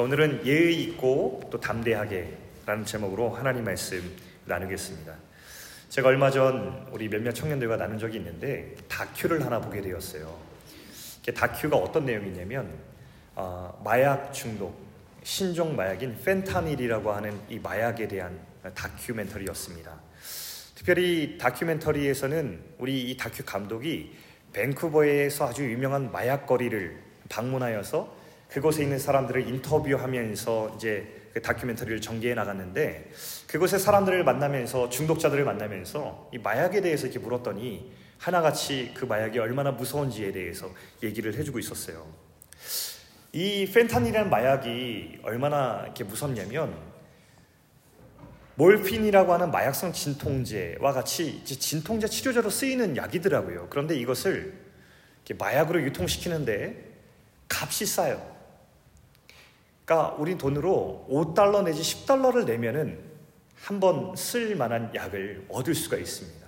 자, 오늘은 예의 있고 또 담대하게 라는 제목으로 하나님 말씀 나누겠습니다. 제가 얼마 전 우리 몇몇 청년들과 나눈 적이 있는데 다큐를 하나 보게 되었어요. 다큐가 어떤 내용이냐면 어, 마약 중독, 신종 마약인 펜타닐이라고 하는 이 마약에 대한 다큐멘터리였습니다. 특별히 다큐멘터리에서는 우리 이 다큐 감독이 밴쿠버에서 아주 유명한 마약 거리를 방문하여서 그곳에 있는 사람들을 인터뷰하면서 이제 그 다큐멘터리를 전개해 나갔는데 그곳의 사람들을 만나면서 중독자들을 만나면서 이 마약에 대해서 이렇게 물었더니 하나같이 그 마약이 얼마나 무서운지에 대해서 얘기를 해주고 있었어요. 이 펜타닐이라는 마약이 얼마나 이렇게 무섭냐면 몰핀이라고 하는 마약성 진통제와 같이 진통제 치료제로 쓰이는 약이더라고요. 그런데 이것을 마약으로 유통시키는데 값이 싸요. 그러니까 우리 돈으로 5달러 내지 10달러를 내면은 한 번 쓸 만한 약을 얻을 수가 있습니다.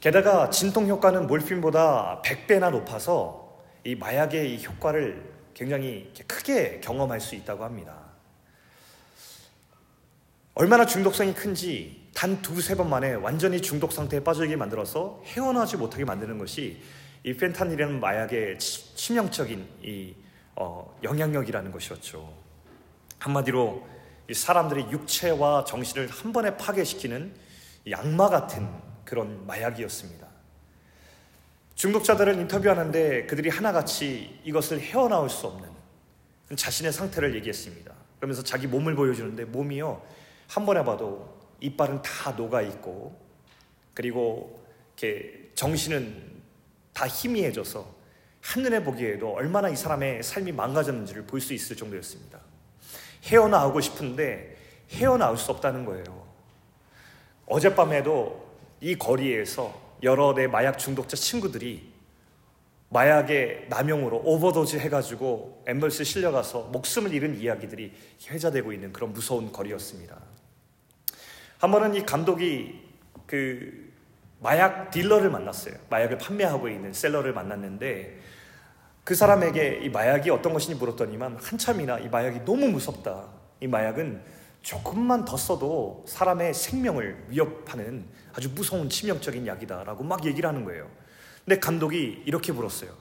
게다가 진통 효과는 몰핀보다 100배나 높아서 이 마약의 이 효과를 굉장히 크게 경험할 수 있다고 합니다. 얼마나 중독성이 큰지 단 두세 번 만에 완전히 중독 상태에 빠지게 만들어서 헤어나지 못하게 만드는 것이 이 펜타닐이라는 마약의 치명적인 이 어, 영향력이라는 것이었죠. 한마디로 사람들의 육체와 정신을 한 번에 파괴시키는 악마 같은 그런 마약이었습니다. 중독자들을 인터뷰하는데 그들이 하나같이 이것을 헤어나올 수 없는 자신의 상태를 얘기했습니다. 그러면서 자기 몸을 보여주는데 몸이요 한 번에 봐도 이빨은 다 녹아 있고 그리고 이렇게 정신은 다 희미해져서 한눈에 보기에도 얼마나 이 사람의 삶이 망가졌는지를 볼 수 있을 정도였습니다. 헤어나오고 싶은데 헤어나올 수 없다는 거예요. 어젯밤에도 이 거리에서 여러 내 마약 중독자 친구들이 마약의 남용으로 오버도즈 해가지고 엠벌스 실려가서 목숨을 잃은 이야기들이 회자되고 있는 그런 무서운 거리였습니다. 한 번은 이 감독이 그 마약 딜러를 만났어요. 마약을 판매하고 있는 셀러를 만났는데 그 사람에게 이 마약이 어떤 것인지 물었더니만 한참이나 이 마약이 너무 무섭다. 이 마약은 조금만 더 써도 사람의 생명을 위협하는 아주 무서운 치명적인 약이다라고 막 얘기를 하는 거예요. 근데 감독이 이렇게 물었어요.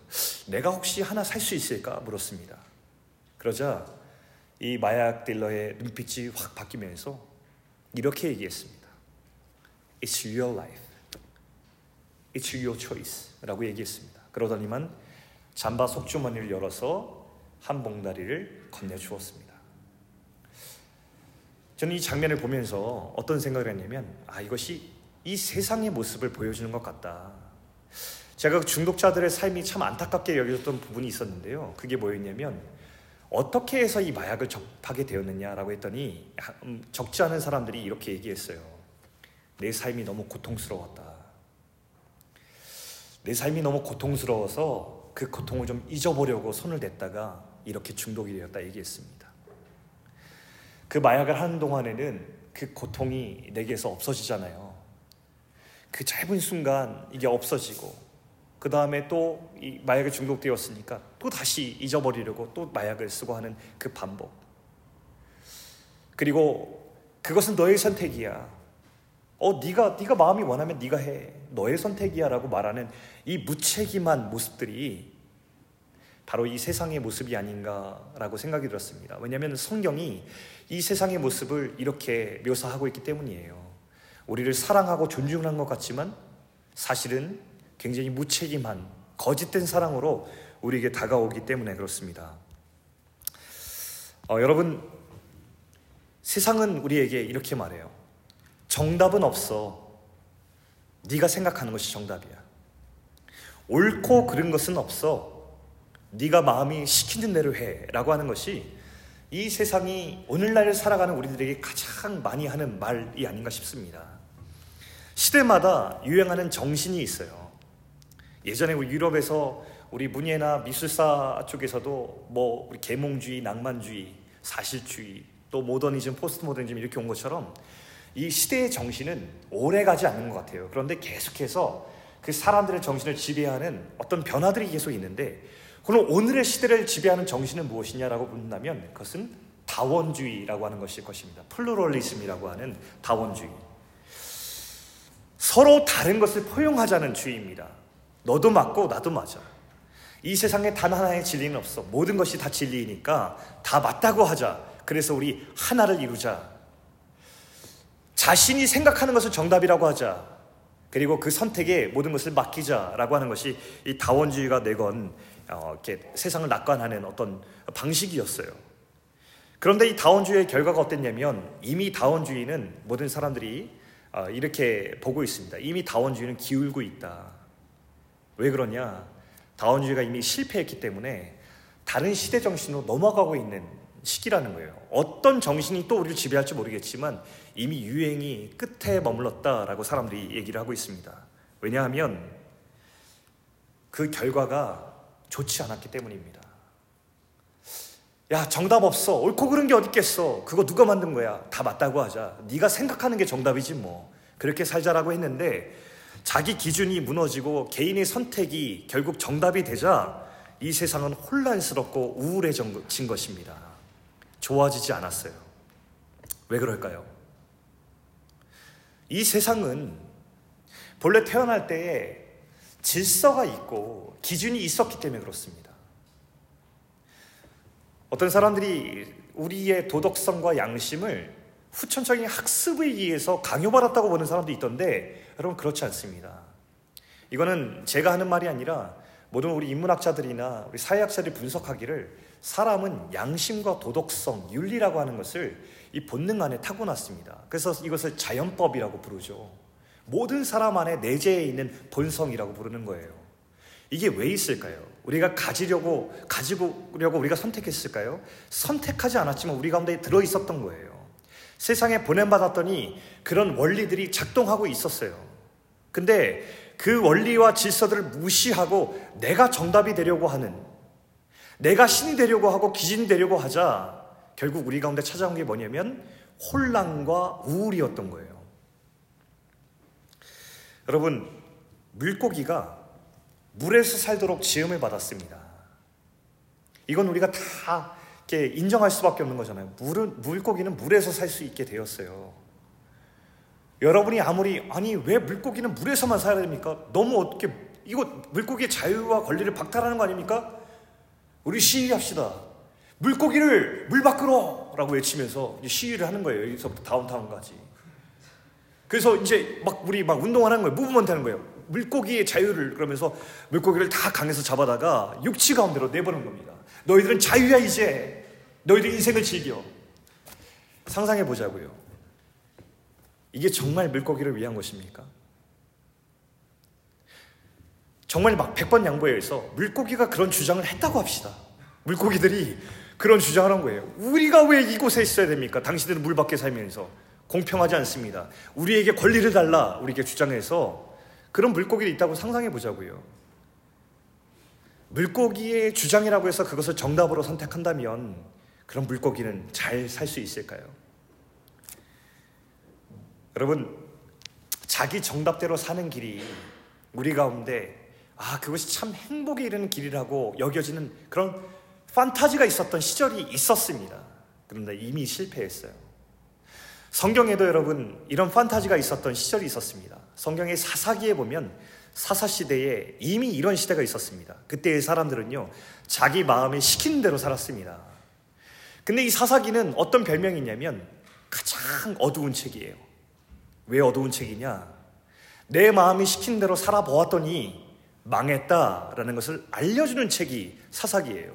내가 혹시 하나 살 수 있을까? 물었습니다. 그러자 이 마약 딜러의 눈빛이 확 바뀌면서 이렇게 얘기했습니다. It's your life. It's your choice. 라고 얘기했습니다. 그러더니만 잠바 속주머니를 열어서 한 봉다리를 건네주었습니다. 저는 이 장면을 보면서 어떤 생각을 했냐면, 아, 이것이 이 세상의 모습을 보여주는 것 같다. 제가 중독자들의 삶이 참 안타깝게 여겨졌던 부분이 있었는데요. 그게 뭐였냐면, 어떻게 해서 이 마약을 접하게 되었느냐라고 했더니, 음, 적지 않은 사람들이 이렇게 얘기했어요. 내 삶이 너무 고통스러웠다. 내 삶이 너무 고통스러워서 그 고통을 좀 잊어보려고 손을 댔다가 이렇게 중독이 되었다 얘기했습니다. 그 마약을 하는 동안에는 그 고통이 내게서 없어지잖아요. 그 짧은 순간 이게 없어지고 그 다음에 또 이 마약에 중독되었으니까 또 다시 잊어버리려고 또 마약을 쓰고 하는 그 반복. 그리고 그것은 너의 선택이야. 어, 네가 네가 마음이 원하면 네가 해. 너의 선택이야라고 말하는 이 무책임한 모습들이 바로 이 세상의 모습이 아닌가라고 생각이 들었습니다. 왜냐하면 성경이 이 세상의 모습을 이렇게 묘사하고 있기 때문이에요. 우리를 사랑하고 존중하는 것 같지만 사실은 굉장히 무책임한 거짓된 사랑으로 우리에게 다가오기 때문에 그렇습니다. 어, 여러분 세상은 우리에게 이렇게 말해요. 정답은 없어. 네가 생각하는 것이 정답이야. 옳고 그른 것은 없어. 네가 마음이 시키는 대로 해라고 하는 것이 이 세상이 오늘날 살아가는 우리들에게 가장 많이 하는 말이 아닌가 싶습니다. 시대마다 유행하는 정신이 있어요. 예전에 우리 유럽에서 우리 문예나 미술사 쪽에서도 뭐 계몽주의, 낭만주의, 사실주의, 또 모더니즘, 포스트 모더니즘 이렇게 온 것처럼 이 시대의 정신은 오래 가지 않는 것 같아요. 그런데 계속해서 그 사람들의 정신을 지배하는 어떤 변화들이 계속 있는데 그럼 오늘의 시대를 지배하는 정신은 무엇이냐라고 묻는다면 그것은 다원주의라고 하는 것일 것입니다. 플루럴리즘이라고 하는 다원주의. 서로 다른 것을 포용하자는 주의입니다. 너도 맞고 나도 맞아. 이 세상에 단 하나의 진리는 없어. 모든 것이 다 진리이니까 다 맞다고 하자. 그래서 우리 하나를 이루자. 자신이 생각하는 것을 정답이라고 하자. 그리고 그 선택에 모든 것을 맡기자라고 하는 것이 이 다원주의가 내건 어, 이렇게 세상을 낙관하는 어떤 방식이었어요. 그런데 이 다원주의의 결과가 어땠냐면 이미 다원주의는 모든 사람들이 어, 이렇게 보고 있습니다. 이미 다원주의는 기울고 있다. 왜 그러냐? 다원주의가 이미 실패했기 때문에 다른 시대 정신으로 넘어가고 있는 시기라는 거예요. 어떤 정신이 또 우리를 지배할지 모르겠지만 이미 유행이 끝에 머물렀다라고 사람들이 얘기를 하고 있습니다. 왜냐하면 그 결과가 좋지 않았기 때문입니다. 야 정답 없어 옳고 그른 게 어디 있겠어 그거 누가 만든 거야 다 맞다고 하자 네가 생각하는 게 정답이지 뭐 그렇게 살자라고 했는데 자기 기준이 무너지고 개인의 선택이 결국 정답이 되자 이 세상은 혼란스럽고 우울해진 것입니다 좋아지지 않았어요 왜 그럴까요? 이 세상은 본래 태어날 때에 질서가 있고 기준이 있었기 때문에 그렇습니다. 어떤 사람들이 우리의 도덕성과 양심을 후천적인 학습에 의해서 강요받았다고 보는 사람도 있던데 여러분 그렇지 않습니다. 이거는 제가 하는 말이 아니라 모든 우리 인문학자들이나 우리 사회학자들이 분석하기를 사람은 양심과 도덕성, 윤리라고 하는 것을 이 본능 안에 타고났습니다. 그래서 이것을 자연법이라고 부르죠. 모든 사람 안에 내재해 있는 본성이라고 부르는 거예요. 이게 왜 있을까요? 우리가 가지려고, 가지려고 우리가 선택했을까요? 선택하지 않았지만 우리 가운데 들어 있었던 거예요. 세상에 보냄 받았더니 그런 원리들이 작동하고 있었어요. 근데 그 원리와 질서들을 무시하고 내가 정답이 되려고 하는, 내가 신이 되려고 하고 기진이 되려고 하자 결국 우리 가운데 찾아온 게 뭐냐면 혼란과 우울이었던 거예요. 여러분, 물고기가 물에서 살도록 지음을 받았습니다. 이건 우리가 다 이렇게 인정할 수밖에 없는 거잖아요. 물은, 물고기는 물에서 살 수 있게 되었어요. 여러분이 아무리, 아니, 왜 물고기는 물에서만 살아야 됩니까? 너무 어떻게, 이거 물고기의 자유와 권리를 박탈하는 거 아닙니까? 우리 시위합시다. 물고기를 물 밖으로! 라고 외치면서 시위를 하는 거예요. 여기서부터 다운타운까지. 그래서 이제 막 우리 막 운동하는 거예요. 무브먼트 하는 거예요. 물고기의 자유를 그러면서 물고기를 다 강에서 잡아다가 육지 가운데로 내보는 겁니다. 너희들은 자유야 이제. 너희들 인생을 즐겨. 상상해 보자고요. 이게 정말 물고기를 위한 것입니까? 정말 막 100번 양보해서 물고기가 그런 주장을 했다고 합시다. 물고기들이 그런 주장을 한 거예요. 우리가 왜 이곳에 있어야 됩니까? 당신들은 물 밖에 살면서. 공평하지 않습니다. 우리에게 권리를 달라 우리에게 주장해서 그런 물고기를 있다고 상상해 보자고요. 물고기의 주장이라고 해서 그것을 정답으로 선택한다면 그런 물고기는 잘 살 수 있을까요? 여러분, 자기 정답대로 사는 길이 우리 가운데 아, 그것이 참 행복에 이르는 길이라고 여겨지는 그런 판타지가 있었던 시절이 있었습니다. 그런데 이미 실패했어요. 성경에도 여러분 이런 판타지가 있었던 시절이 있었습니다. 성경의 사사기에 보면 사사 시대에 이미 이런 시대가 있었습니다. 그때의 사람들은요, 자기 마음에 시키는 대로 살았습니다. 근데 이 사사기는 어떤 별명이 있냐면 가장 어두운 책이에요. 왜 어두운 책이냐? 내 마음이 시킨 대로 살아보았더니 망했다라는 것을 알려주는 책이 사사기예요.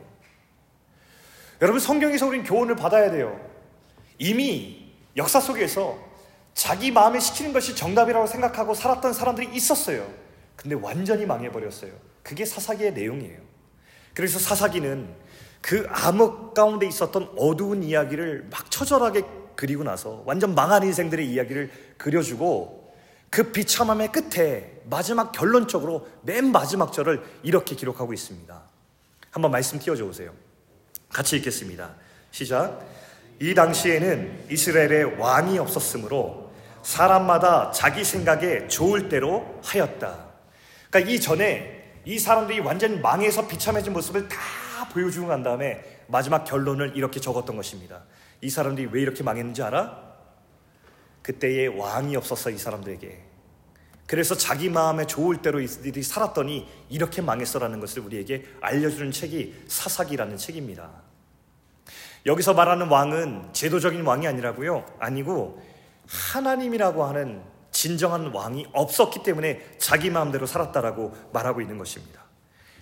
여러분 성경에서 우리는 교훈을 받아야 돼요. 이미 역사 속에서 자기 마음에 시키는 것이 정답이라고 생각하고 살았던 사람들이 있었어요. 근데 완전히 망해버렸어요. 그게 사사기의 내용이에요. 그래서 사사기는 그 암흑 가운데 있었던 어두운 이야기를 막 처절하게 그리고 나서 완전 망한 인생들의 이야기를 그려주고 그 비참함의 끝에 마지막 결론적으로 맨 마지막 절을 이렇게 기록하고 있습니다. 한번 말씀 띄워줘 보세요. 같이 읽겠습니다. 시작. 이 당시에는 이스라엘에 왕이 없었으므로 사람마다 자기 생각에 좋을 대로 하였다. 그러니까 이전에 이 사람들이 완전 망해서 비참해진 모습을 다 보여주고 난 다음에 마지막 결론을 이렇게 적었던 것입니다. 이 사람들이 왜 이렇게 망했는지 알아? 그때의 왕이 없었어, 이 사람들에게. 그래서 자기 마음에 좋을 대로 이들이 살았더니 이렇게 망했어라는 것을 우리에게 알려주는 책이 사사기라는 책입니다. 여기서 말하는 왕은 제도적인 왕이 아니라고요. 아니고 하나님이라고 하는 진정한 왕이 없었기 때문에 자기 마음대로 살았다라고 말하고 있는 것입니다.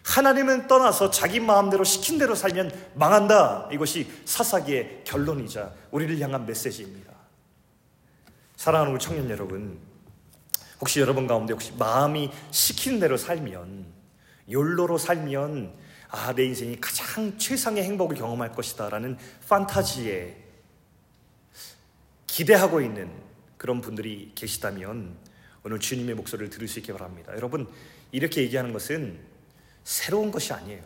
하나님은 떠나서 자기 마음대로 시킨 대로 살면 망한다. 이것이 사사기의 결론이자 우리를 향한 메시지입니다. 사랑하는 우리 청년 여러분, 혹시 여러분 가운데 혹시 마음이 시킨 대로 살면, 욜로로 살면, 아, 내 인생이 가장 최상의 행복을 경험할 것이다. 라는 판타지에 기대하고 있는 그런 분들이 계시다면, 오늘 주님의 목소리를 들을 수 있게 바랍니다. 여러분, 이렇게 얘기하는 것은 새로운 것이 아니에요.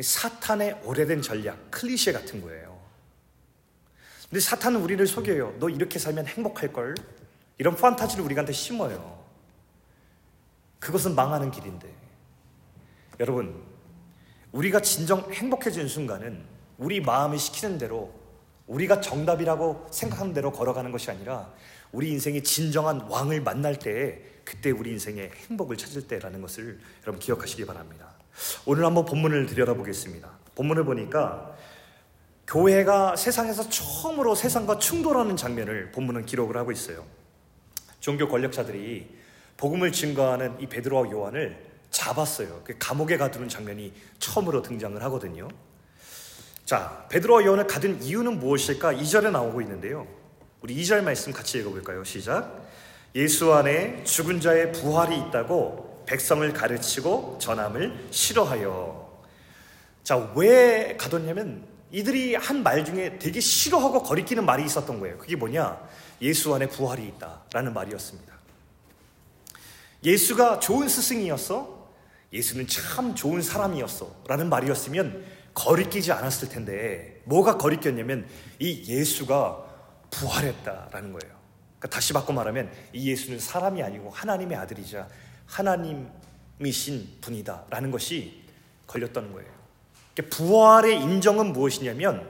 사탄의 오래된 전략, 클리셰 같은 거예요. 근데 사탄은 우리를 속여요. 너 이렇게 살면 행복할 걸? 이런 판타지를 우리한테 심어요. 그것은 망하는 길인데. 여러분, 우리가 진정 행복해지는 순간은 우리 마음이 시키는 대로 우리가 정답이라고 생각하는 대로 걸어가는 것이 아니라 우리 인생의 진정한 왕을 만날 때에 그때 우리 인생의 행복을 찾을 때라는 것을 여러분 기억하시기 바랍니다. 오늘 한번 본문을 들여다보겠습니다. 본문을 보니까 교회가 세상에서 처음으로 세상과 충돌하는 장면을 본문은 기록을 하고 있어요. 종교 권력자들이 복음을 증거하는 이 베드로와 요한을 잡았어요. 그 감옥에 가두는 장면이 처음으로 등장을 하거든요. 자, 베드로와 요한을 가둔 이유는 무엇일까? 2절에 나오고 있는데요. 우리 2절 말씀 같이 읽어볼까요? 시작. 예수 안에 죽은 자의 부활이 있다고 백성을 가르치고 전함을 싫어하여. 자, 왜 가뒀냐면 이들이 한 말 중에 되게 싫어하고 거리끼는 말이 있었던 거예요. 그게 뭐냐? 예수 안에 부활이 있다라는 말이었습니다. 예수가 좋은 스승이었어? 예수는 참 좋은 사람이었어. 라는 말이었으면 거리끼지 않았을 텐데, 뭐가 거리꼈냐면 이 예수가 부활했다라는 거예요. 그러니까 다시 바꿔 말하면 이 예수는 사람이 아니고 하나님의 아들이자 하나님이신 분이다라는 것이 걸렸다는 거예요. 그러니까 부활의 인정은 무엇이냐면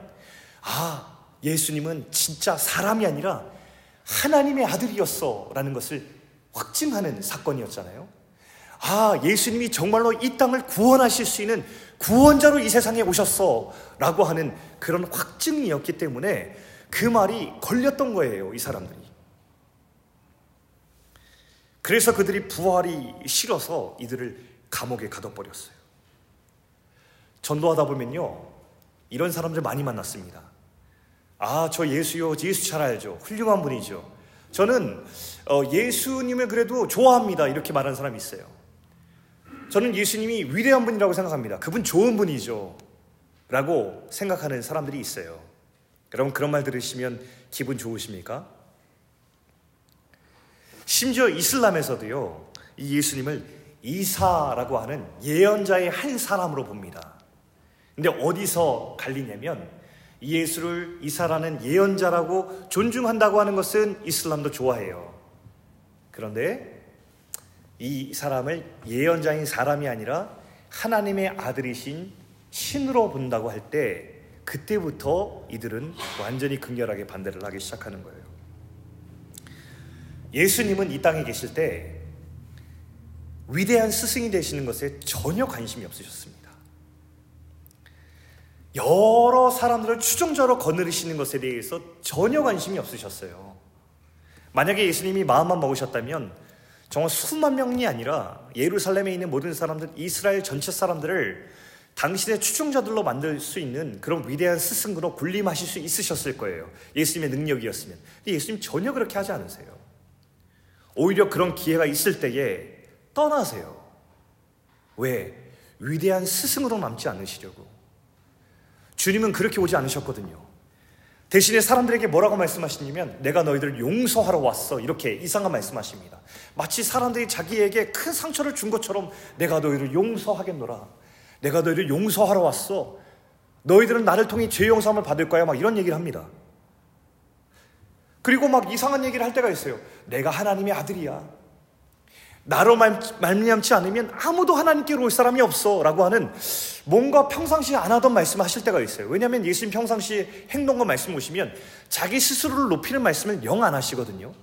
아 예수님은 진짜 사람이 아니라 하나님의 아들이었어라는 것을 확증하는 사건이었잖아요. 아 예수님이 정말로 이 땅을 구원하실 수 있는 구원자로 이 세상에 오셨어 라고 하는 그런 확증이었기 때문에 그 말이 걸렸던 거예요, 이 사람들이. 그래서 그들이 부활이 싫어서 이들을 감옥에 가둬버렸어요. 전도하다 보면요, 이런 사람들 많이 만났습니다. 아, 저 예수요, 예수 잘 알죠. 훌륭한 분이죠. 저는 어, 예수님을 그래도 좋아합니다. 이렇게 말하는 사람이 있어요. 저는 예수님이 위대한 분이라고 생각합니다. 그분 좋은 분이죠. 라고 생각하는 사람들이 있어요. 여러분 그런 말 들으시면 기분 좋으십니까? 심지어 이슬람에서도요, 이 예수님을 이사라고 하는 예언자의 한 사람으로 봅니다. 근데 어디서 갈리냐면 이 예수를 이사라는 예언자라고 존중한다고 하는 것은 이슬람도 좋아해요. 그런데 이 사람을 예언자인 사람이 아니라 하나님의 아들이신 신으로 본다고 할 때 그때부터 이들은 완전히 극렬하게 반대를 하기 시작하는 거예요. 예수님은 이 땅에 계실 때 위대한 스승이 되시는 것에 전혀 관심이 없으셨습니다. 여러 사람들을 추종자로 거느리시는 것에 대해서 전혀 관심이 없으셨어요. 만약에 예수님이 마음만 먹으셨다면 정말 수만 명이 아니라 예루살렘에 있는 모든 사람들, 이스라엘 전체 사람들을 당신의 추종자들로 만들 수 있는 그런 위대한 스승으로 군림하실 수 있으셨을 거예요. 예수님의 능력이었으면. 근데 예수님 전혀 그렇게 하지 않으세요. 오히려 그런 기회가 있을 때에 떠나세요. 왜? 위대한 스승으로 남지 않으시려고. 주님은 그렇게 오지 않으셨거든요. 대신에 사람들에게 뭐라고 말씀하시냐면 내가 너희들을 용서하러 왔어. 이렇게 이상한 말씀하십니다. 마치 사람들이 자기에게 큰 상처를 준 것처럼 내가 너희를 용서하겠노라. 내가 너희를 용서하러 왔어. 너희들은 나를 통해 죄 용서함을 받을 거야. 막 이런 얘기를 합니다. 그리고 막 이상한 얘기를 할 때가 있어요. 내가 하나님의 아들이야. 나로 말미암지 않으면 아무도 하나님께로 올 사람이 없어 라고 하는 뭔가 평상시에 안 하던 말씀을 하실 때가 있어요. 왜냐하면 예수님 평상시에 행동과 말씀 보시면 자기 스스로를 높이는 말씀을 영 안 하시거든요.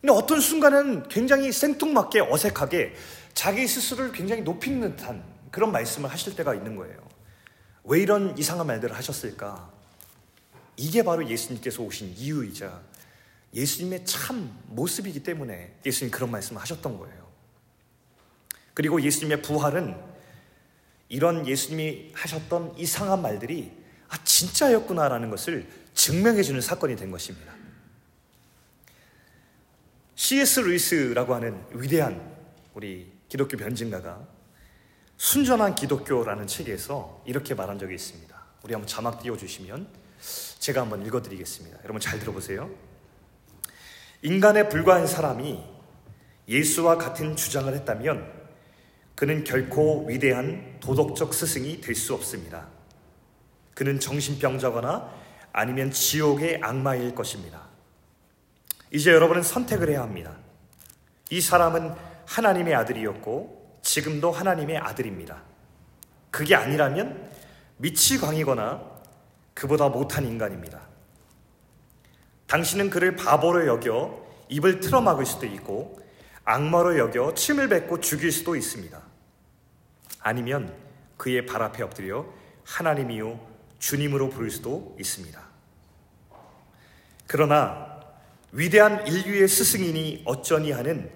근데 어떤 순간은 굉장히 생뚱맞게 어색하게 자기 스스로를 굉장히 높이는 듯한 그런 말씀을 하실 때가 있는 거예요. 왜 이런 이상한 말들을 하셨을까? 이게 바로 예수님께서 오신 이유이자 예수님의 참 모습이기 때문에 예수님 그런 말씀을 하셨던 거예요. 그리고 예수님의 부활은 이런 예수님이 하셨던 이상한 말들이 아, 진짜였구나라는 것을 증명해주는 사건이 된 것입니다. C.S. 루이스라고 하는 위대한 우리 기독교 변증가가 순전한 기독교라는 책에서 이렇게 말한 적이 있습니다. 우리 한번 자막 띄워주시면 제가 한번 읽어드리겠습니다. 여러분 잘 들어보세요. 인간에 불과한 사람이 예수와 같은 주장을 했다면 그는 결코 위대한 도덕적 스승이 될 수 없습니다. 그는 정신병자거나 아니면 지옥의 악마일 것입니다. 이제 여러분은 선택을 해야 합니다. 이 사람은 하나님의 아들이었고 지금도 하나님의 아들입니다. 그게 아니라면 미치광이거나 그보다 못한 인간입니다. 당신은 그를 바보로 여겨 입을 틀어막을 수도 있고 악마로 여겨 침을 뱉고 죽일 수도 있습니다. 아니면 그의 발 앞에 엎드려 하나님이요 주님으로 부를 수도 있습니다. 그러나 위대한 인류의 스승이니 어쩌니 하는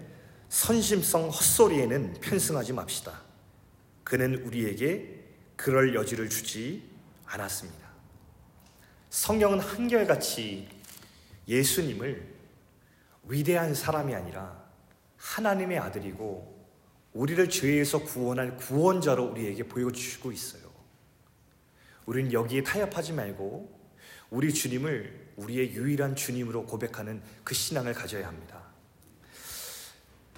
선심성 헛소리에는 편승하지 맙시다. 그는 우리에게 그럴 여지를 주지 않았습니다. 성경은 한결같이 예수님을 위대한 사람이 아니라 하나님의 아들이고 우리를 죄에서 구원할 구원자로 우리에게 보여주시고 있어요. 우리는 여기에 타협하지 말고 우리 주님을 우리의 유일한 주님으로 고백하는 그 신앙을 가져야 합니다.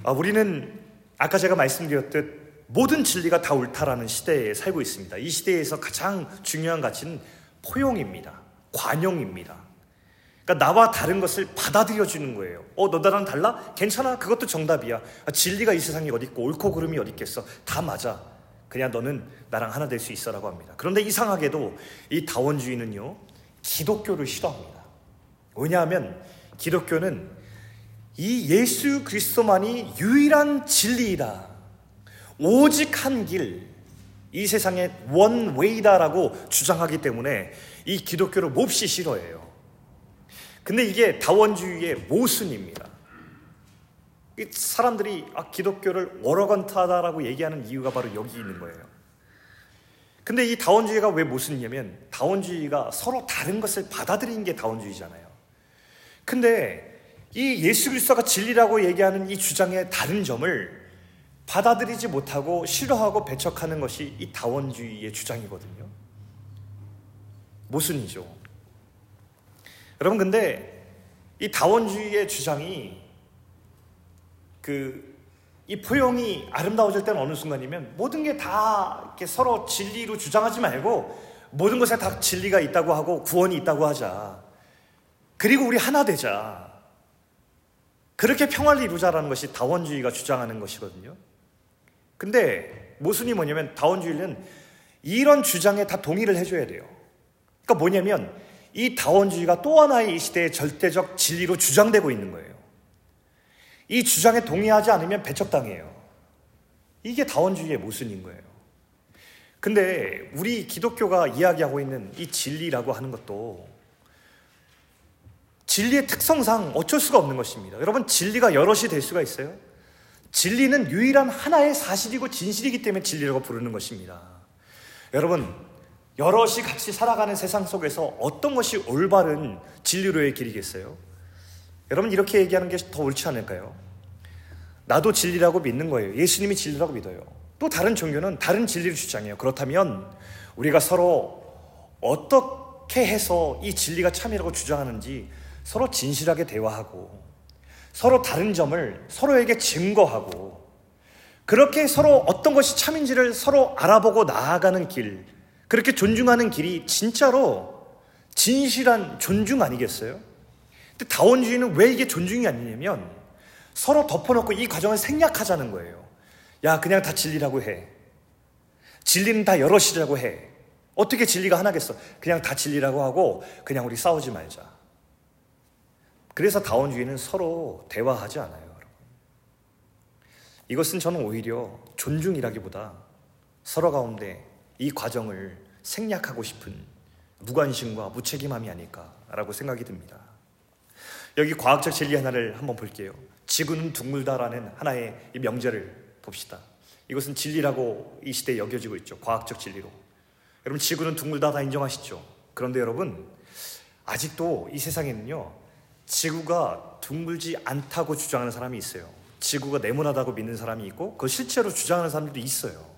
아, 우리는 아까 제가 말씀드렸듯 모든 진리가 다 옳다라는 시대에 살고 있습니다. 이 시대에서 가장 중요한 가치는 포용입니다. 관용입니다. 그러니까 나와 다른 것을 받아들여 주는 거예요. 어, 너 나랑 달라? 괜찮아. 그것도 정답이야. 아, 진리가 이 세상에 어디 있고 옳고 그름이 어디 있겠어? 다 맞아. 그냥 너는 나랑 하나 될 수 있어라고 합니다. 그런데 이상하게도 이 다원주의는요. 기독교를 싫어합니다. 왜냐하면 기독교는 이 예수 그리스도만이 유일한 진리이다. 오직 한 길, 이 세상의 원웨이다라고 주장하기 때문에 이 기독교를 몹시 싫어해요. 근데 이게 다원주의의 모순입니다. 사람들이 아, 기독교를 워러건트하다라고 얘기하는 이유가 바로 여기 있는 거예요. 근데 이 다원주의가 왜 모순이냐면 다원주의가 서로 다른 것을 받아들이는 게 다원주의잖아요. 근데 이 예수 그리스도가 진리라고 얘기하는 이 주장의 다른 점을 받아들이지 못하고 싫어하고 배척하는 것이 이 다원주의의 주장이거든요. 모순이죠. 여러분 근데 이 다원주의의 주장이 그 이 포용이 아름다워질 때는 어느 순간이면 모든 게 다 서로 진리로 주장하지 말고 모든 것에 다 진리가 있다고 하고 구원이 있다고 하자. 그리고 우리 하나 되자. 그렇게 평화를 이루자라는 것이 다원주의가 주장하는 것이거든요. 근데 모순이 뭐냐면 다원주의는 이런 주장에 다 동의를 해줘야 돼요. 그러니까 뭐냐면 이 다원주의가 또 하나의 이 시대의 절대적 진리로 주장되고 있는 거예요. 이 주장에 동의하지 않으면 배척당해요. 이게 다원주의의 모순인 거예요. 근데 우리 기독교가 이야기하고 있는 이 진리라고 하는 것도 진리의 특성상 어쩔 수가 없는 것입니다. 여러분, 진리가 여럿이 될 수가 있어요? 진리는 유일한 하나의 사실이고 진실이기 때문에 진리라고 부르는 것입니다. 여러분, 여럿이 같이 살아가는 세상 속에서 어떤 것이 올바른 진리로의 길이겠어요? 여러분 이렇게 얘기하는 게 더 옳지 않을까요? 나도 진리라고 믿는 거예요. 예수님이 진리라고 믿어요. 또 다른 종교는 다른 진리를 주장해요. 그렇다면 우리가 서로 어떻게 해서 이 진리가 참이라고 주장하는지 서로 진실하게 대화하고 서로 다른 점을 서로에게 증거하고 그렇게 서로 어떤 것이 참인지를 서로 알아보고 나아가는 길, 그렇게 존중하는 길이 진짜로 진실한 존중 아니겠어요? 근데 다원주의는 왜 이게 존중이 아니냐면 서로 덮어놓고 이 과정을 생략하자는 거예요. 야, 그냥 다 진리라고 해. 진리는 다 여럿이라고 해. 어떻게 진리가 하나겠어? 그냥 다 진리라고 하고 그냥 우리 싸우지 말자. 그래서 다원주의는 서로 대화하지 않아요, 여러분. 이것은 저는 오히려 존중이라기보다 서로 가운데 이 과정을 생략하고 싶은 무관심과 무책임함이 아닐까라고 생각이 듭니다. 여기 과학적 진리 하나를 한번 볼게요. 지구는 둥글다라는 하나의 명제를 봅시다. 이것은 진리라고 이 시대에 여겨지고 있죠. 과학적 진리로. 여러분, 지구는 둥글다 다 인정하시죠? 그런데 여러분, 아직도 이 세상에는요, 지구가 둥글지 않다고 주장하는 사람이 있어요. 지구가 네모나다고 믿는 사람이 있고, 그 실제로 주장하는 사람들도 있어요.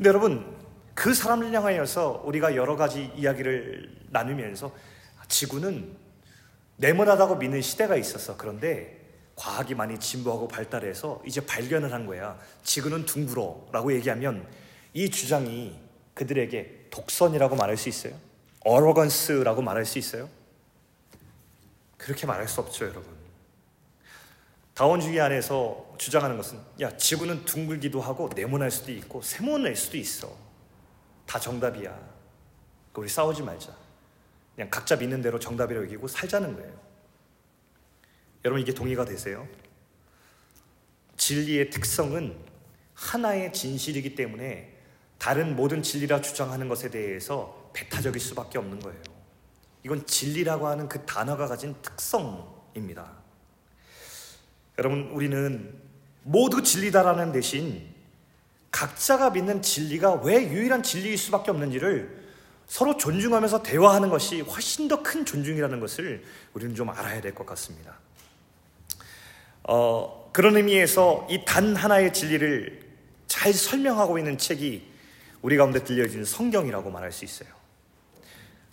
근데 여러분, 그 사람을 향하여서 우리가 여러 가지 이야기를 나누면서 지구는 네모나다고 믿는 시대가 있었어. 그런데 과학이 많이 진보하고 발달해서 이제 발견을 한 거야. 지구는 둥글어. 라고 얘기하면 이 주장이 그들에게 독선이라고 말할 수 있어요? 어로건스라고 말할 수 있어요? 그렇게 말할 수 없죠, 여러분. 다원주의 안에서 주장하는 것은 야, 지구는 둥글기도 하고 네모날 수도 있고 세모날 수도 있어. 다 정답이야. 우리 싸우지 말자. 그냥 각자 믿는 대로 정답이라고 여기고 살자는 거예요. 여러분 이게 동의가 되세요? 진리의 특성은 하나의 진실이기 때문에 다른 모든 진리라 주장하는 것에 대해서 배타적일 수밖에 없는 거예요. 이건 진리라고 하는 그 단어가 가진 특성입니다. 여러분, 우리는 모두 진리다라는 대신 각자가 믿는 진리가 왜 유일한 진리일 수밖에 없는지를 서로 존중하면서 대화하는 것이 훨씬 더 큰 존중이라는 것을 우리는 좀 알아야 될 것 같습니다. 어, 그런 의미에서 이 단 하나의 진리를 잘 설명하고 있는 책이 우리 가운데 들려진 성경이라고 말할 수 있어요.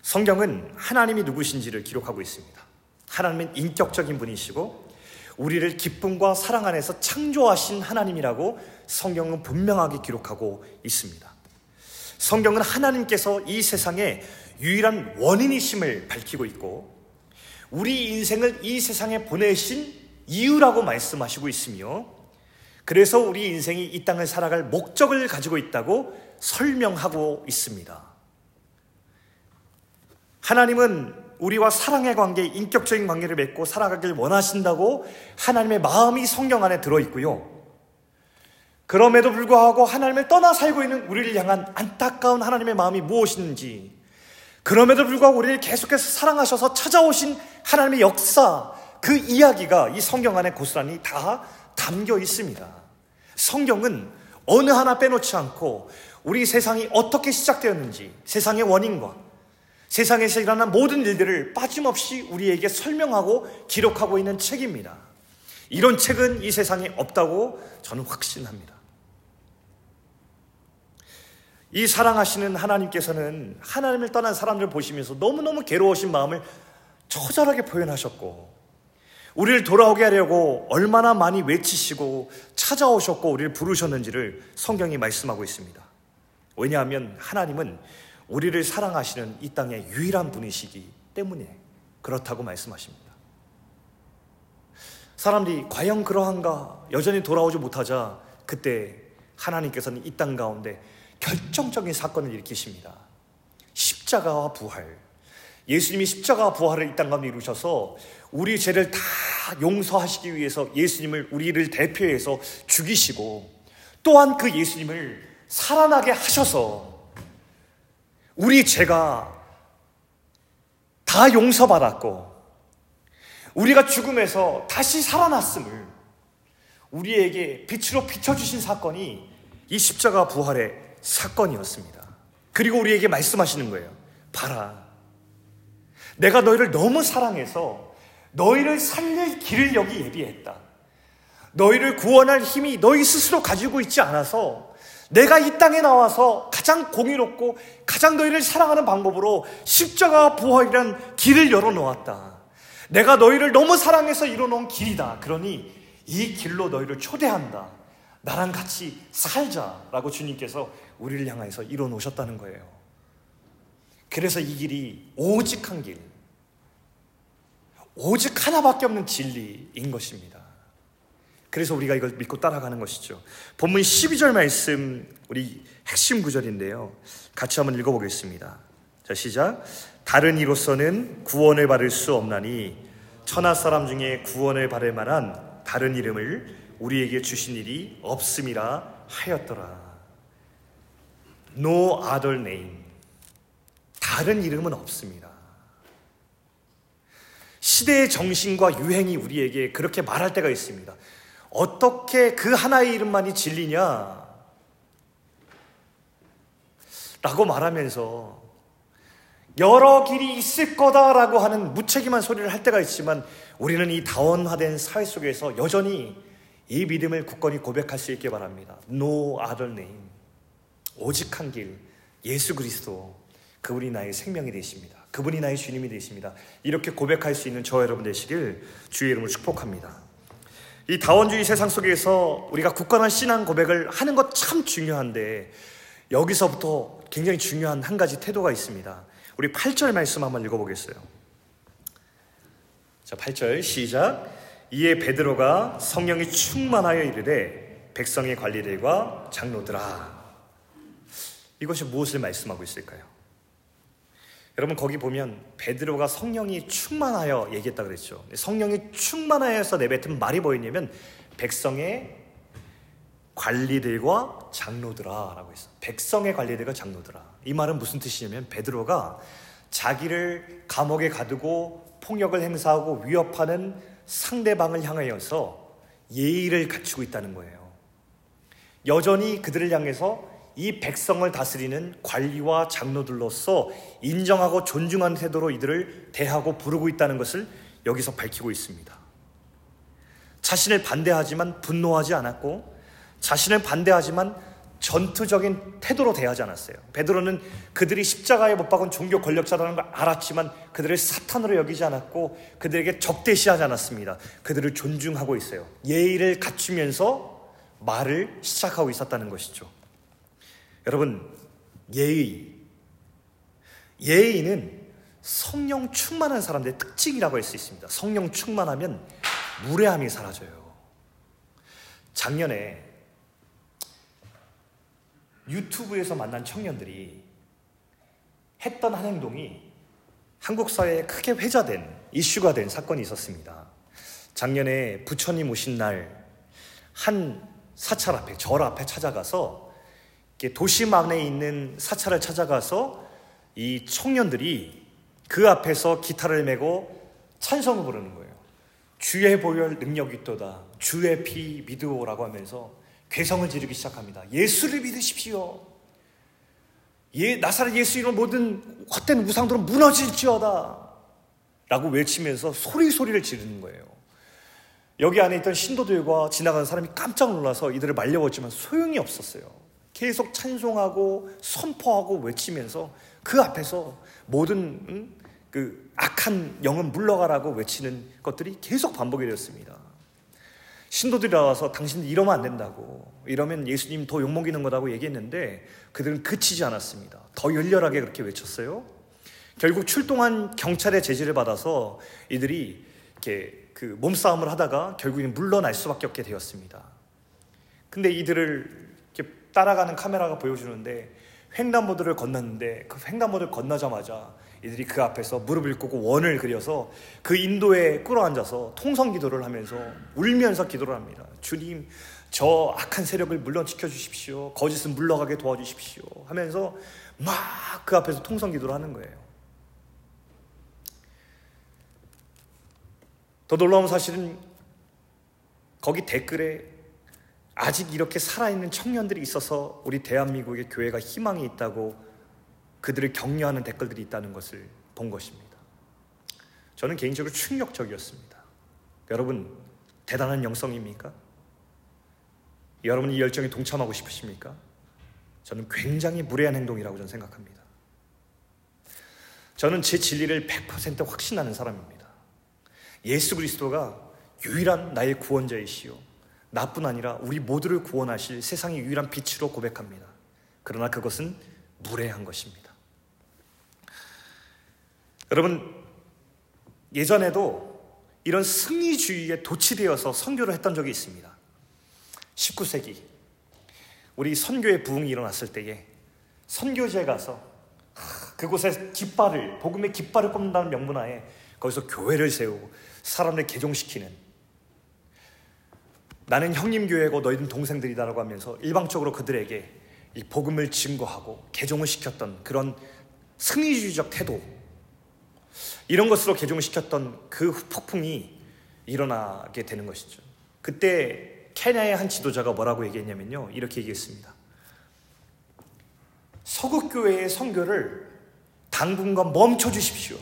성경은 하나님이 누구신지를 기록하고 있습니다. 하나님은 인격적인 분이시고 우리를 기쁨과 사랑 안에서 창조하신 하나님이라고 성경은 분명하게 기록하고 있습니다. 성경은 하나님께서 이 세상에 유일한 원인이심을 밝히고 있고 우리 인생을 이 세상에 보내신 이유라고 말씀하시고 있으며 그래서 우리 인생이 이 땅을 살아갈 목적을 가지고 있다고 설명하고 있습니다. 하나님은 우리와 사랑의 관계, 인격적인 관계를 맺고 살아가길 원하신다고 하나님의 마음이 성경 안에 들어있고요. 그럼에도 불구하고 하나님을 떠나 살고 있는 우리를 향한 안타까운 하나님의 마음이 무엇인지, 그럼에도 불구하고 우리를 계속해서 사랑하셔서 찾아오신 하나님의 역사, 그 이야기가 이 성경 안에 고스란히 다 담겨 있습니다. 성경은 어느 하나 빼놓지 않고 우리 세상이 어떻게 시작되었는지, 세상의 원인과 세상에서 일어난 모든 일들을 빠짐없이 우리에게 설명하고 기록하고 있는 책입니다. 이런 책은 이 세상에 없다고 저는 확신합니다. 이 사랑하시는 하나님께서는 하나님을 떠난 사람들 보시면서 너무너무 괴로우신 마음을 처절하게 표현하셨고, 우리를 돌아오게 하려고 얼마나 많이 외치시고 찾아오셨고 우리를 부르셨는지를 성경이 말씀하고 있습니다. 왜냐하면 하나님은 우리를 사랑하시는 이 땅의 유일한 분이시기 때문에 그렇다고 말씀하십니다. 사람들이 과연 그러한가 여전히 돌아오지 못하자 그때 하나님께서는 이 땅 가운데 결정적인 사건을 일으키십니다. 십자가와 부활. 예수님이 십자가와 부활을 이 땅 가운데 이루셔서 우리 죄를 다 용서하시기 위해서 예수님을 우리를 대표해서 죽이시고 또한 그 예수님을 살아나게 하셔서 우리 죄가 다 용서받았고 우리가 죽음에서 다시 살아났음을 우리에게 빛으로 비춰주신 사건이 이 십자가 부활의 사건이었습니다. 그리고 우리에게 말씀하시는 거예요. 봐라. 내가 너희를 너무 사랑해서 너희를 살릴 길을 여기 예비했다. 너희를 구원할 힘이 너희 스스로 가지고 있지 않아서 내가 이 땅에 나와서 가장 공의롭고 가장 너희를 사랑하는 방법으로 십자가 부활이란 길을 열어놓았다. 내가 너희를 너무 사랑해서 이뤄놓은 길이다. 그러니 이 길로 너희를 초대한다. 나랑 같이 살자라고 주님께서 우리를 향해서 이뤄놓으셨다는 거예요. 그래서 이 길이 오직 한 길, 오직 하나밖에 없는 진리인 것입니다. 그래서 우리가 이걸 믿고 따라가는 것이죠. 본문 12절 말씀 우리 핵심 구절인데요. 같이 한번 읽어보겠습니다. 자, 시작. 다른 이로서는 구원을 받을 수 없나니 천하 사람 중에 구원을 받을 만한 다른 이름을 우리에게 주신 일이 없음이라 하였더라. No other name. 다른 이름은 없습니다. 시대의 정신과 유행이 우리에게 그렇게 말할 때가 있습니다. 어떻게 그 하나의 이름만이 진리냐? 라고 말하면서 여러 길이 있을 거다라고 하는 무책임한 소리를 할 때가 있지만 우리는 이 다원화된 사회 속에서 여전히 이 믿음을 굳건히 고백할 수 있게 바랍니다. No other name. 오직 한 길, 예수 그리스도. 그분이 나의 생명이 되십니다. 그분이 나의 주님이 되십니다. 이렇게 고백할 수 있는 저 여러분 되시길 주의 이름으로 축복합니다. 이 다원주의 세상 속에서 우리가 굳건한 신앙 고백을 하는 것 참 중요한데 여기서부터 굉장히 중요한 한 가지 태도가 있습니다. 우리 8절 말씀 한번 읽어보겠어요. 자, 8절 시작. 이에 베드로가 성령이 충만하여 이르되 백성의 관리들과 장로들아. 이것이 무엇을 말씀하고 있을까요? 여러분 거기 보면 베드로가 성령이 충만하여 얘기했다 그랬죠. 성령이 충만하여서 내뱉은 말이 뭐였냐면 백성의 관리들과 장로들아라고 했어. 백성의 관리들과 장로들아. 이 말은 무슨 뜻이냐면 베드로가 자기를 감옥에 가두고 폭력을 행사하고 위협하는 상대방을 향하여서 예의를 갖추고 있다는 거예요. 여전히 그들을 향해서 이 백성을 다스리는 관리와 장로들로서 인정하고 존중하는 태도로 이들을 대하고 부르고 있다는 것을 여기서 밝히고 있습니다. 자신을 반대하지만 분노하지 않았고 자신을 반대하지만 전투적인 태도로 대하지 않았어요. 베드로는 그들이 십자가에 못 박은 종교 권력자라는 걸 알았지만 그들을 사탄으로 여기지 않았고 그들에게 적대시하지 않았습니다. 그들을 존중하고 있어요. 예의를 갖추면서 말을 시작하고 있었다는 것이죠. 여러분, 예의. 예의는 성령 충만한 사람들의 특징이라고 할 수 있습니다. 성령 충만하면 무례함이 사라져요. 작년에 유튜브에서 만난 청년들이 했던 한 행동이 한국 사회에 크게 회자된 이슈가 된 사건이 있었습니다. 작년에 부처님 오신 날 한 사찰 앞에 절 앞에 찾아가서 도심 안에 있는 사찰을 찾아가서 이 청년들이 그 앞에서 기타를 메고 찬송을 부르는 거예요. 주의 보혈 능력이 있도다. 주의 피 믿으오라고 하면서 괴성을 지르기 시작합니다. 예수를 믿으십시오. 예, 나사렛 예수 이름 모든 헛된 우상들은 무너질지어다. 라고 외치면서 소리 소리를 지르는 거예요. 여기 안에 있던 신도들과 지나가는 사람이 깜짝 놀라서 이들을 말려봤지만 소용이 없었어요. 계속 찬송하고 선포하고 외치면서 그 앞에서 모든 음, 그 악한 영은 물러가라고 외치는 것들이 계속 반복이 되었습니다. 신도들이 나와서 당신들 이러면 안 된다고 이러면 예수님 더 욕먹이는 거라고 얘기했는데 그들은 그치지 않았습니다. 더 열렬하게 그렇게 외쳤어요. 결국 출동한 경찰의 제지를 받아서 이들이 이렇게 그 몸싸움을 하다가 결국엔 물러날 수밖에 없게 되었습니다. 근데 이들을 따라가는 카메라가 보여주는데 횡단보도를 건넜는데 그 횡단보도를 건너자마자 이들이 그 앞에서 무릎을 꿇고 원을 그려서 그 인도에 끌어앉아서 통성 기도를 하면서 울면서 기도를 합니다. 주님, 저 악한 세력을 물러지켜 주십시오. 거짓은 물러가게 도와주십시오. 하면서 막 그 앞에서 통성 기도를 하는 거예요. 더 놀라운 사실은 거기 댓글에 아직 이렇게 살아있는 청년들이 있어서 우리 대한민국의 교회가 희망이 있다고 그들을 격려하는 댓글들이 있다는 것을 본 것입니다. 저는 개인적으로 충격적이었습니다. 여러분, 대단한 영성입니까? 여러분이 이 열정에 동참하고 싶으십니까? 저는 굉장히 무례한 행동이라고 저는 생각합니다. 저는 제 진리를 100% 확신하는 사람입니다. 예수 그리스도가 유일한 나의 구원자이시오. 나뿐 아니라 우리 모두를 구원하실 세상의 유일한 빛으로 고백합니다. 그러나 그것은 무례한 것입니다. 여러분, 예전에도 이런 승리주의에 도취되어서 선교를 했던 적이 있습니다. 19세기 우리 선교의 부흥이 일어났을 때에 선교지에 가서 그곳에 깃발을 복음의 깃발을 꼽는다는 명분하에 거기서 교회를 세우고 사람들 개종시키는 나는 형님 교회고 너희는 동생들이다라고 하면서 일방적으로 그들에게 이 복음을 증거하고 개종을 시켰던 그런 승리주의적 태도 이런 것으로 개종을 시켰던 그 폭풍이 일어나게 되는 것이죠. 그때 케냐의 한 지도자가 뭐라고 얘기했냐면요. 이렇게 얘기했습니다. 서구교회의 선교를 당분간 멈춰 주십시오.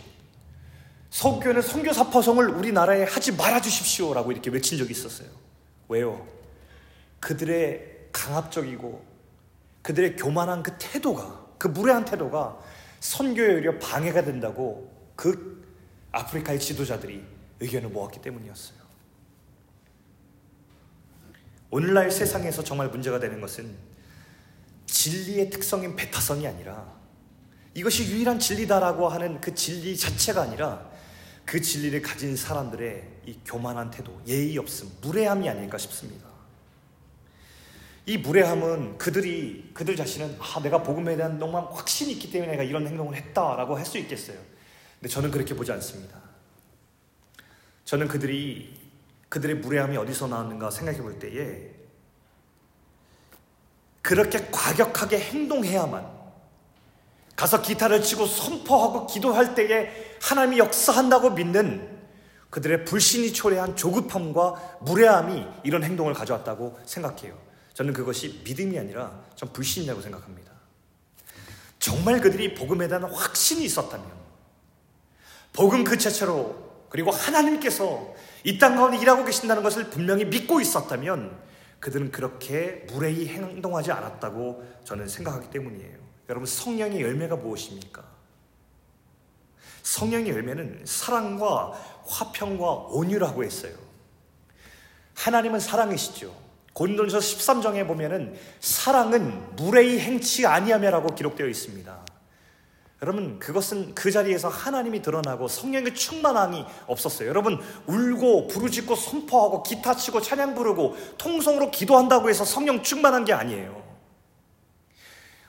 서구교회는 선교 사파성을 우리나라에 하지 말아 주십시오라고 이렇게 외친 적이 있었어요. 왜요? 그들의 강압적이고 그들의 교만한 그 태도가 그 무례한 태도가 선교에 오히려 방해가 된다고 그 아프리카의 지도자들이 의견을 모았기 때문이었어요. 오늘날 세상에서 정말 문제가 되는 것은 진리의 특성인 배타성이 아니라 이것이 유일한 진리다라고 하는 그 진리 자체가 아니라 그 진리를 가진 사람들의 이 교만한 태도, 예의 없음, 무례함이 아닐까 싶습니다. 이 무례함은 그들이 그들 자신은 아 내가 복음에 대한 너무 확신이 있기 때문에 내가 이런 행동을 했다라고 할 수 있겠어요. 근데 저는 그렇게 보지 않습니다. 저는 그들이 그들의 무례함이 어디서 나왔는가 생각해 볼 때에 그렇게 과격하게 행동해야만 가서 기타를 치고 선포하고 기도할 때에 하나님이 역사한다고 믿는 그들의 불신이 초래한 조급함과 무례함이 이런 행동을 가져왔다고 생각해요. 저는 그것이 믿음이 아니라 전 불신이라고 생각합니다. 정말 그들이 복음에 대한 확신이 있었다면, 복음 그 자체로, 그리고 하나님께서 이 땅 가운데 일하고 계신다는 것을 분명히 믿고 있었다면, 그들은 그렇게 무례히 행동하지 않았다고 저는 생각하기 때문이에요. 여러분, 성령의 열매가 무엇입니까? 성령의 열매는 사랑과 화평과 온유라고 했어요. 하나님은 사랑이시죠. 고린도전서 13장에 보면은 사랑은 무례히 행치 아니하며라고 기록되어 있습니다. 여러분 그것은 그 자리에서 하나님이 드러나고 성령의 충만함이 없었어요. 여러분 울고 부르짖고 선포하고 기타 치고 찬양 부르고 통성으로 기도한다고 해서 성령 충만한 게 아니에요.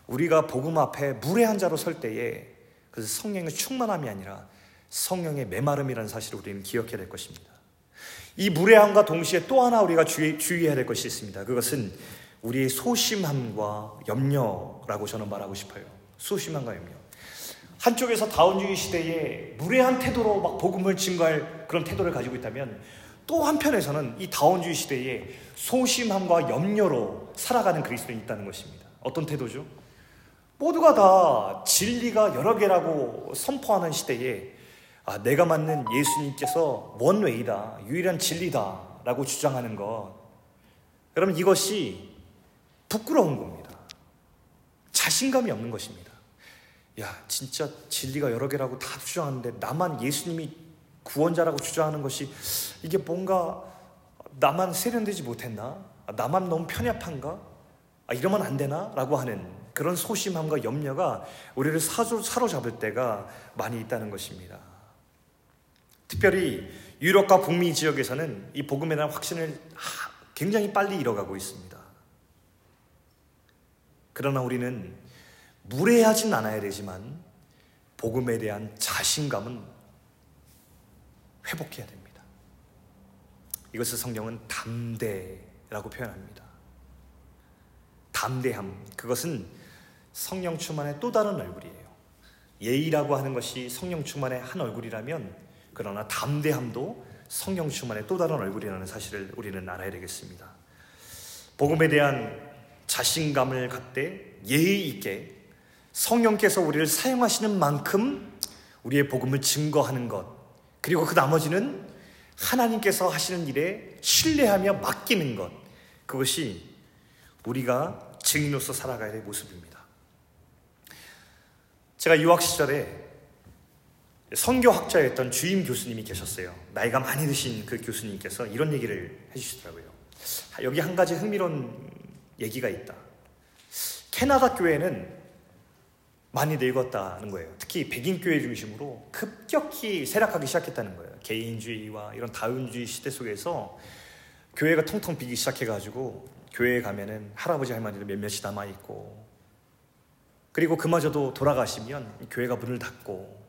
우리가 복음 앞에 무례한 자로 설 때에 그 성령의 충만함이 아니라 성령의 메마름이라는 사실을 우리는 기억해야 될 것입니다. 이 무례함과 동시에 또 하나 우리가 주의, 주의해야 될 것이 있습니다. 그것은 우리의 소심함과 염려라고 저는 말하고 싶어요. 소심함과 염려. 한쪽에서 다운주의 시대에 무례한 태도로 막 복음을 증거할 그런 태도를 가지고 있다면 또 한편에서는 이 다운주의 시대에 소심함과 염려로 살아가는 그리스도인이 있다는 것입니다. 어떤 태도죠? 모두가 다 진리가 여러 개라고 선포하는 시대에 아, 내가 맞는 예수님께서 원웨이다, 유일한 진리다 라고 주장하는 것. 여러분, 이것이 부끄러운 겁니다. 자신감이 없는 것입니다. 야, 진짜 진리가 여러 개라고 다 주장하는데 나만 예수님이 구원자라고 주장하는 것이 이게 뭔가 나만 세련되지 못했나? 아, 나만 너무 편협한가? 아, 이러면 안 되나? 라고 하는 그런 소심함과 염려가 우리를 사로잡을 때가 많이 있다는 것입니다. 특별히 유럽과 북미 지역에서는 이 복음에 대한 확신을 굉장히 빨리 잃어가고 있습니다. 그러나 우리는 무례하진 않아야 되지만 복음에 대한 자신감은 회복해야 됩니다. 이것을 성경은 담대라고 표현합니다. 담대함. 그것은 성령 충만의 또 다른 얼굴이에요. 예의라고 하는 것이 성령 충만의 한 얼굴이라면 그러나 담대함도 성령 충만의 또 다른 얼굴이라는 사실을 우리는 알아야 되겠습니다. 복음에 대한 자신감을 갖되 예의 있게 성령께서 우리를 사용하시는 만큼 우리의 복음을 증거하는 것 그리고 그 나머지는 하나님께서 하시는 일에 신뢰하며 맡기는 것 그것이 우리가 증인으로서 살아가야 될 모습입니다. 제가 유학 시절에 성교학자였던 주임 교수님이 계셨어요. 나이가 많이 드신 그 교수님께서 이런 얘기를 해주시더라고요. 여기 한 가지 흥미로운 얘기가 있다. 캐나다 교회는 많이 늙었다는 거예요. 특히 백인 교회 중심으로 급격히 쇠락하기 시작했다는 거예요. 개인주의와 이런 다운주의 시대 속에서 교회가 텅텅 비기 시작해가지고 교회에 가면은 할아버지 할머니들 몇몇이 남아 있고 그리고 그마저도 돌아가시면 교회가 문을 닫고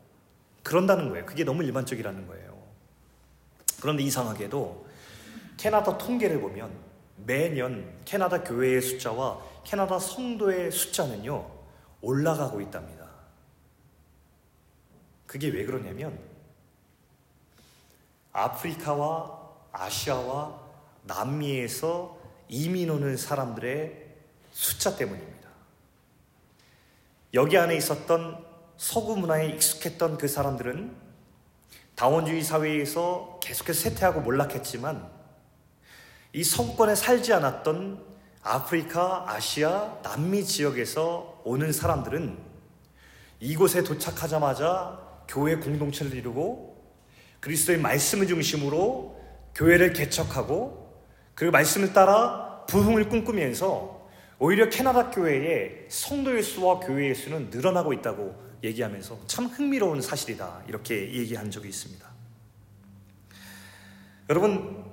그런다는 거예요. 그게 너무 일반적이라는 거예요. 그런데 이상하게도 캐나다 통계를 보면 매년 캐나다 교회의 숫자와 캐나다 성도의 숫자는요 올라가고 있답니다. 그게 왜 그러냐면 아프리카와 아시아와 남미에서 이민 오는 사람들의 숫자 때문입니다. 여기 안에 있었던 서구 문화에 익숙했던 그 사람들은 다원주의 사회에서 계속해서 쇠퇴하고 몰락했지만 이 성권에 살지 않았던 아프리카, 아시아, 남미 지역에서 오는 사람들은 이곳에 도착하자마자 교회 공동체를 이루고 그리스도의 말씀을 중심으로 교회를 개척하고 그 말씀을 따라 부흥을 꿈꾸면서 오히려 캐나다 교회의 성도의 수와 교회의 수는 늘어나고 있다고 얘기하면서 참 흥미로운 사실이다 이렇게 얘기한 적이 있습니다. 여러분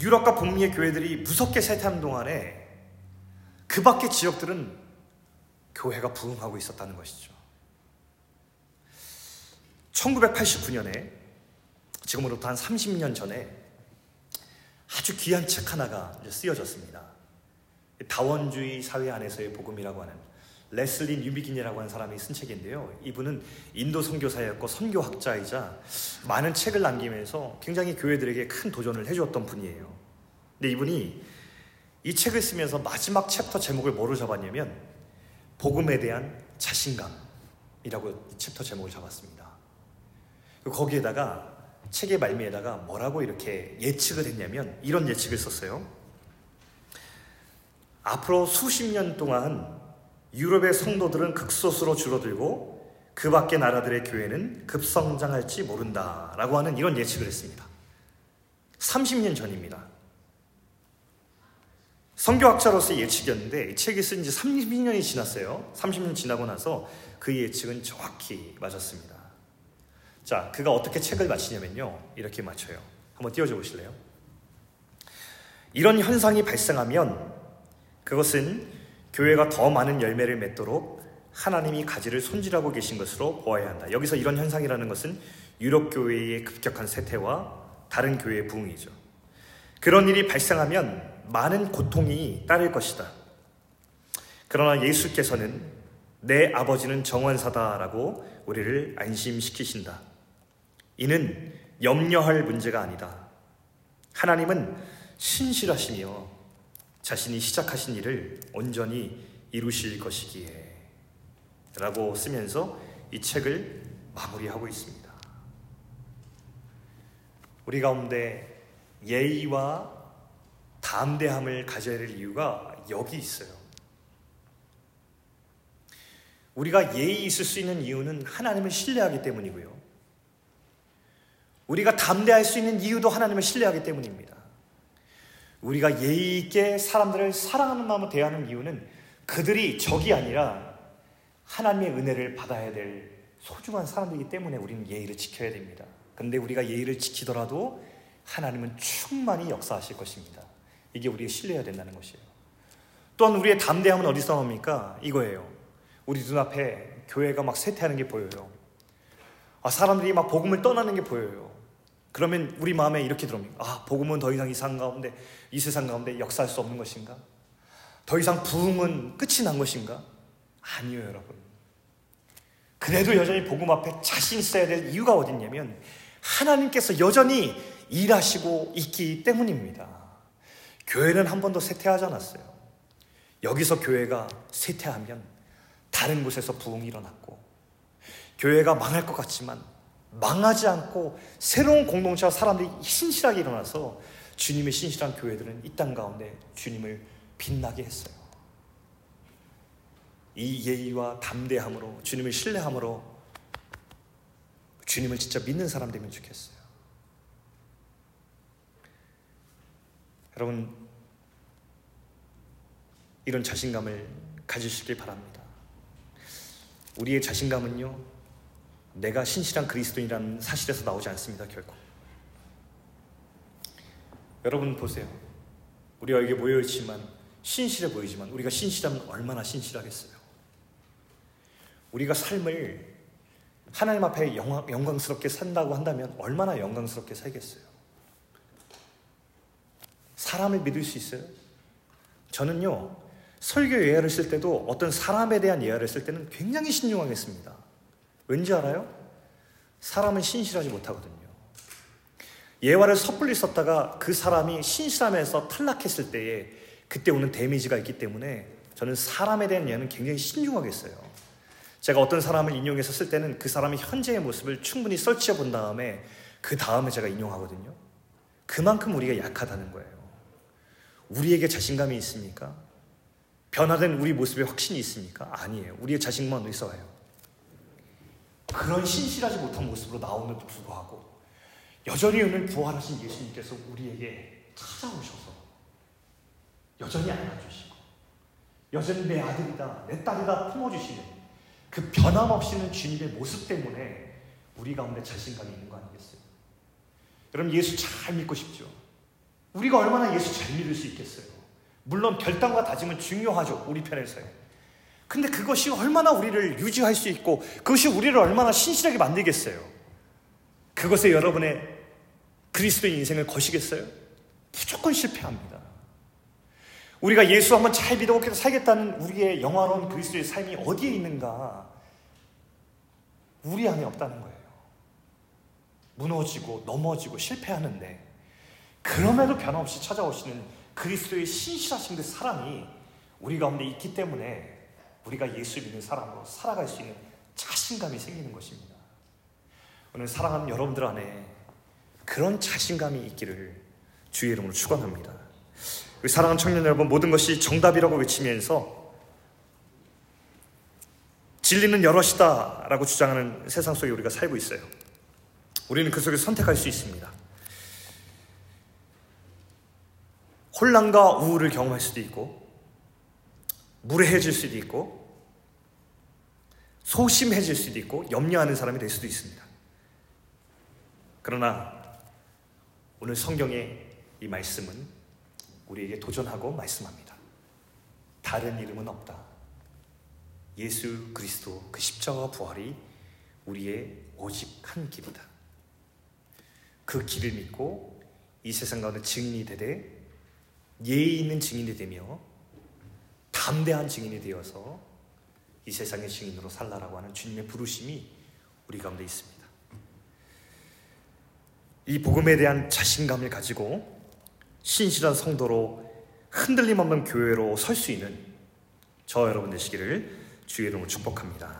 유럽과 북미의 교회들이 무섭게 쇠퇴하는 동안에 그 밖의 지역들은 교회가 부흥하고 있었다는 것이죠. 1989년에 지금으로부터 한 30년 전에 아주 귀한 책 하나가 쓰여졌습니다. 다원주의 사회 안에서의 복음이라고 하는 레슬리 뉴비긴이라고 하는 사람이 쓴 책인데요. 이분은 인도 선교사였고 선교학자이자 많은 책을 남기면서 굉장히 교회들에게 큰 도전을 해주었던 분이에요. 근데 이분이 이 책을 쓰면서 마지막 챕터 제목을 뭐로 잡았냐면 복음에 대한 자신감이라고 이 챕터 제목을 잡았습니다. 거기에다가 책의 말미에다가 뭐라고 이렇게 예측을 했냐면 이런 예측을 썼어요. 앞으로 수십 년 동안 유럽의 성도들은 극소수로 줄어들고 그 밖의 나라들의 교회는 급성장할지 모른다 라고 하는 이런 예측을 했습니다. 30년 전입니다. 성교학자로서의 예측이었는데 이 책이 쓴 지 30년이 지났어요. 30년 지나고 나서 그 예측은 정확히 맞았습니다. 자, 그가 어떻게 책을 마치냐면요. 이렇게 맞춰요. 한번 띄워줘 보실래요? 이런 현상이 발생하면 그것은 교회가 더 많은 열매를 맺도록 하나님이 가지를 손질하고 계신 것으로 보아야 한다. 여기서 이런 현상이라는 것은 유럽 교회의 급격한 쇠퇴와 다른 교회의 부흥이죠. 그런 일이 발생하면 많은 고통이 따를 것이다. 그러나 예수께서는 내 아버지는 정원사다라고 우리를 안심시키신다. 이는 염려할 문제가 아니다. 하나님은 신실하시며 자신이 시작하신 일을 온전히 이루실 것이기에 라고 쓰면서 이 책을 마무리하고 있습니다. 우리 가운데 예의와 담대함을 가져야 될 이유가 여기 있어요. 우리가 예의 있을 수 있는 이유는 하나님을 신뢰하기 때문이고요. 우리가 담대할 수 있는 이유도 하나님을 신뢰하기 때문입니다. 우리가 예의 있게 사람들을 사랑하는 마음으로 대하는 이유는 그들이 적이 아니라 하나님의 은혜를 받아야 될 소중한 사람들이기 때문에 우리는 예의를 지켜야 됩니다. 근데 우리가 예의를 지키더라도 하나님은 충만히 역사하실 것입니다. 이게 우리가 신뢰해야 된다는 것이에요. 또한 우리의 담대함은 어디서 나옵니까? 이거예요. 우리 눈앞에 교회가 막 쇠퇴하는 게 보여요. 아, 사람들이 막 복음을 떠나는 게 보여요. 그러면 우리 마음에 이렇게 들어옵니다. 아, 복음은 더 이상 이 세상 가운데, 이 세상 가운데 역사할 수 없는 것인가? 더 이상 부흥은 끝이 난 것인가? 아니요, 여러분. 그래도 여전히 복음 앞에 자신 있어야 될 이유가 어딨냐면, 하나님께서 여전히 일하시고 있기 때문입니다. 교회는 한 번도 쇠퇴하지 않았어요. 여기서 교회가 쇠퇴하면 다른 곳에서 부흥이 일어났고 교회가 망할 것 같지만 망하지 않고 새로운 공동체와 사람들이 신실하게 일어나서 주님의 신실한 교회들은 이 땅 가운데 주님을 빛나게 했어요. 이 예의와 담대함으로 주님을 신뢰함으로 주님을 진짜 믿는 사람 되면 좋겠어요. 여러분 이런 자신감을 가지시길 바랍니다. 우리의 자신감은요, 내가 신실한 그리스도인이라는 사실에서 나오지 않습니다, 결코. 여러분 보세요. 우리가 여기 모여있지만, 신실해 보이지만, 우리가 신실하면 얼마나 신실하겠어요? 우리가 삶을 하나님 앞에 영광, 스럽게 산다고 한다면 얼마나 영광스럽게 살겠어요? 사람을 믿을 수 있어요? 저는요, 설교 예화를 쓸 때도 어떤 사람에 대한 예화를 쓸 때는 굉장히 신중하겠습니다. 왠지 알아요? 사람은 신실하지 못하거든요. 예화를 섣불리 썼다가 그 사람이 신실함에서 탈락했을 때에 그때 오는 데미지가 있기 때문에 저는 사람에 대한 예화는 굉장히 신중하겠어요. 제가 어떤 사람을 인용해서 쓸 때는 그 사람의 현재의 모습을 충분히 설치해 본 다음에 그 다음에 제가 인용하거든요. 그만큼 우리가 약하다는 거예요. 우리에게 자신감이 있습니까? 변화된 우리 모습에 확신이 있습니까? 아니에요. 우리의 자신감은 어디서 와요? 그런 신실하지 못한 모습으로 나오는데도 불구하고 여전히 오늘 부활하신 예수님께서 우리에게 찾아오셔서 여전히 안아주시고 여전히 내 아들이다, 내 딸이다 품어주시는 그 변함없이는 주님의 모습 때문에 우리 가운데 자신감이 있는 거 아니겠어요? 여러분 예수 잘 믿고 싶죠? 우리가 얼마나 예수 잘 믿을 수 있겠어요? 물론 결단과 다짐은 중요하죠. 우리 편에서요. 근데 그것이 얼마나 우리를 유지할 수 있고 그것이 우리를 얼마나 신실하게 만들겠어요? 그것에 여러분의 그리스도의 인생을 거시겠어요? 무조건 실패합니다. 우리가 예수 한번 잘 믿어먹고 살겠다는 우리의 영화로운 그리스도의 삶이 어디에 있는가? 우리 안에 없다는 거예요. 무너지고 넘어지고 실패하는데 그럼에도 변함없이 찾아오시는 그리스도의 신실하신 그 사랑이 우리 가운데 있기 때문에 우리가 예수 믿는 사람으로 살아갈 수 있는 자신감이 생기는 것입니다. 오늘 사랑하는 여러분들 안에 그런 자신감이 있기를 주의 이름으로 축원합니다. 우리 사랑하는 청년 여러분 모든 것이 정답이라고 외치면서 진리는 여럿이다라고 주장하는 세상 속에 우리가 살고 있어요. 우리는 그 속에서 선택할 수 있습니다. 혼란과 우울을 경험할 수도 있고, 무례해질 수도 있고, 소심해질 수도 있고, 염려하는 사람이 될 수도 있습니다. 그러나 오늘 성경의 이 말씀은 우리에게 도전하고 말씀합니다. 다른 이름은 없다. 예수 그리스도 그 십자가 부활이 우리의 오직 한 길이다. 그 길을 믿고 이 세상 가운데 증인이 되되 예의 있는 증인이 되며 담대한 증인이 되어서 이 세상의 증인으로 살라라고 하는 주님의 부르심이 우리 가운데 있습니다. 이 복음에 대한 자신감을 가지고 신실한 성도로 흔들림 없는 교회로 설 수 있는 저 여러분 되시기를 주의 이름으로 축복합니다.